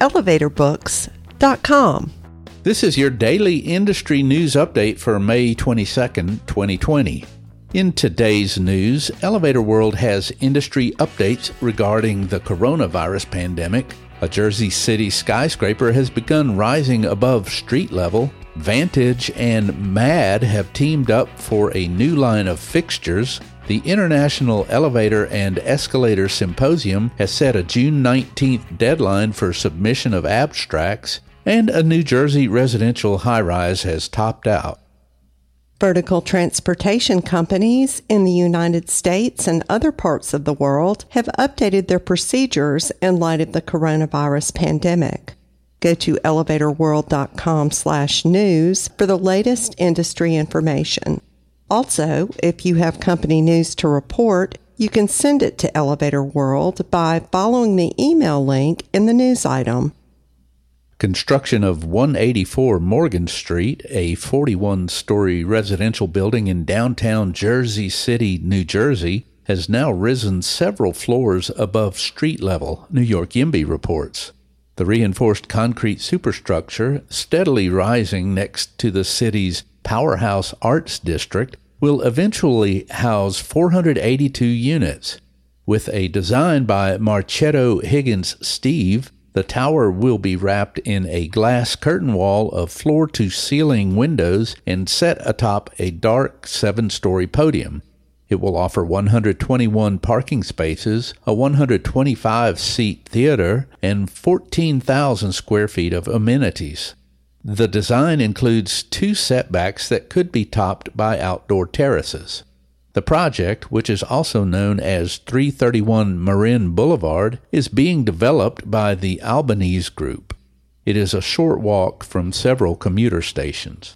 elevatorbooks.com. This is your daily industry news update for May 22nd, 2020. In today's news, Elevator World has industry updates regarding the coronavirus pandemic. A Jersey City skyscraper has begun rising above street level. Vantage and MAD have teamed up for a new line of fixtures. The International Elevator and Escalator Symposium has set a June 19th deadline for submission of abstracts, and a New Jersey residential high rise has topped out. Vertical transportation companies in the United States and other parts of the world have updated their procedures in light of the coronavirus pandemic. Go to elevatorworld.com/news for the latest industry information. Also, if you have company news to report, you can send it to Elevator World by following the email link in the news item. Construction of 184 Morgan Street, a 41 story residential building in downtown Jersey City, New Jersey, has now risen several floors above street level, New York YIMBY reports. The reinforced concrete superstructure, steadily rising next to the city's Powerhouse Arts District will eventually house 482 units. With a design by Marchetto Higgins Stieve, the tower will be wrapped in a glass curtain wall of floor to ceiling windows and set atop a dark seven story podium. It will offer 121 parking spaces, a 125 seat theater, and 14,000 square feet of amenities. The design includes two setbacks that could be topped by outdoor terraces. The project, which is also known as 331 Marin Boulevard, is being developed by the Albanese Group. It is a short walk from several commuter stations.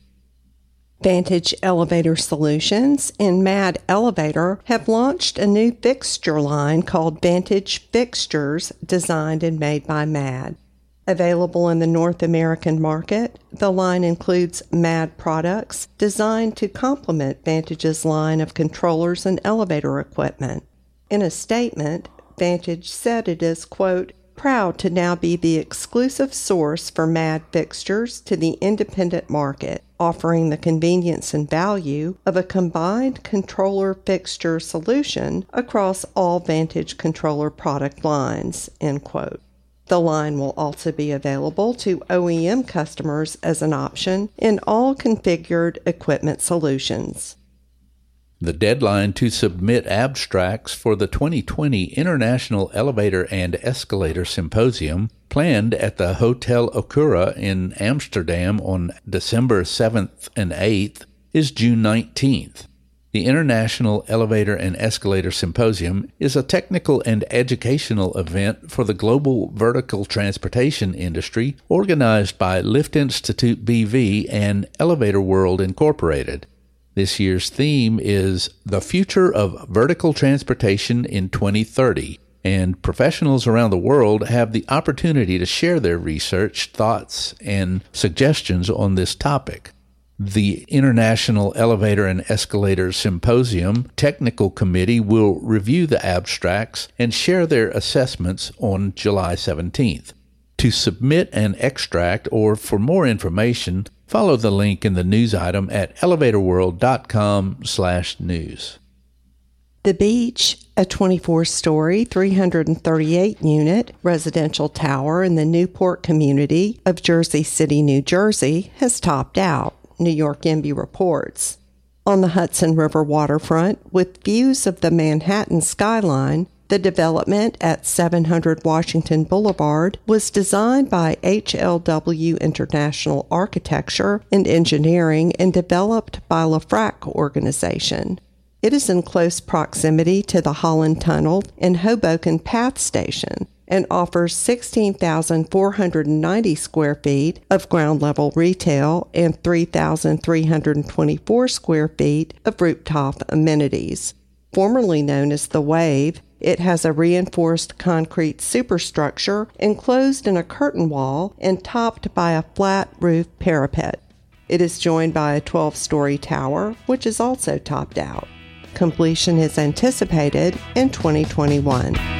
Vantage Elevator Solutions and MAD Elevator have launched a new fixture line called Vantage Fixtures, designed and made by MAD. Available in the North American market, the line includes MAD products designed to complement Vantage's line of controllers and elevator equipment. In a statement, Vantage said it is, quote, proud to now be the exclusive source for MAD fixtures to the independent market, offering the convenience and value of a combined controller fixture solution across all Vantage controller product lines, end quote. The line will also be available to OEM customers as an option in all configured equipment solutions. The deadline to submit abstracts for the 2020 International Elevator and Escalator Symposium, planned at the Hotel Okura in Amsterdam on December 7th and 8th, is June 19th. The International Elevator and Escalator Symposium is a technical and educational event for the global vertical transportation industry organized by Lift Institute BV and Elevator World Incorporated. This year's theme is The Future of Vertical Transportation in 2030, and professionals around the world have the opportunity to share their research, thoughts, and suggestions on this topic the International Elevator and Escalator Symposium Technical Committee will review the abstracts and share their assessments on July 17th. To submit an extract or for more information, follow the link in the news item at elevatorworld.com/news. The Beach, a 24 story, 338 unit residential tower in the Newport community of Jersey City, New Jersey, has topped out. New York YIMBY reports. On the Hudson River waterfront, with views of the Manhattan skyline, the development at 700 Washington Boulevard was designed by HLW International Architecture and Engineering and developed by LeFrak Organization. It is in close proximity to the Holland Tunnel and Hoboken Path Station and offers 16,490 square feet of ground level retail and 3,324 square feet of rooftop amenities. Formerly known as The Wave, it has a reinforced concrete superstructure enclosed in a curtain wall and topped by a flat roof parapet. It is joined by a 12 story tower, which is also topped out. Completion is anticipated in 2021.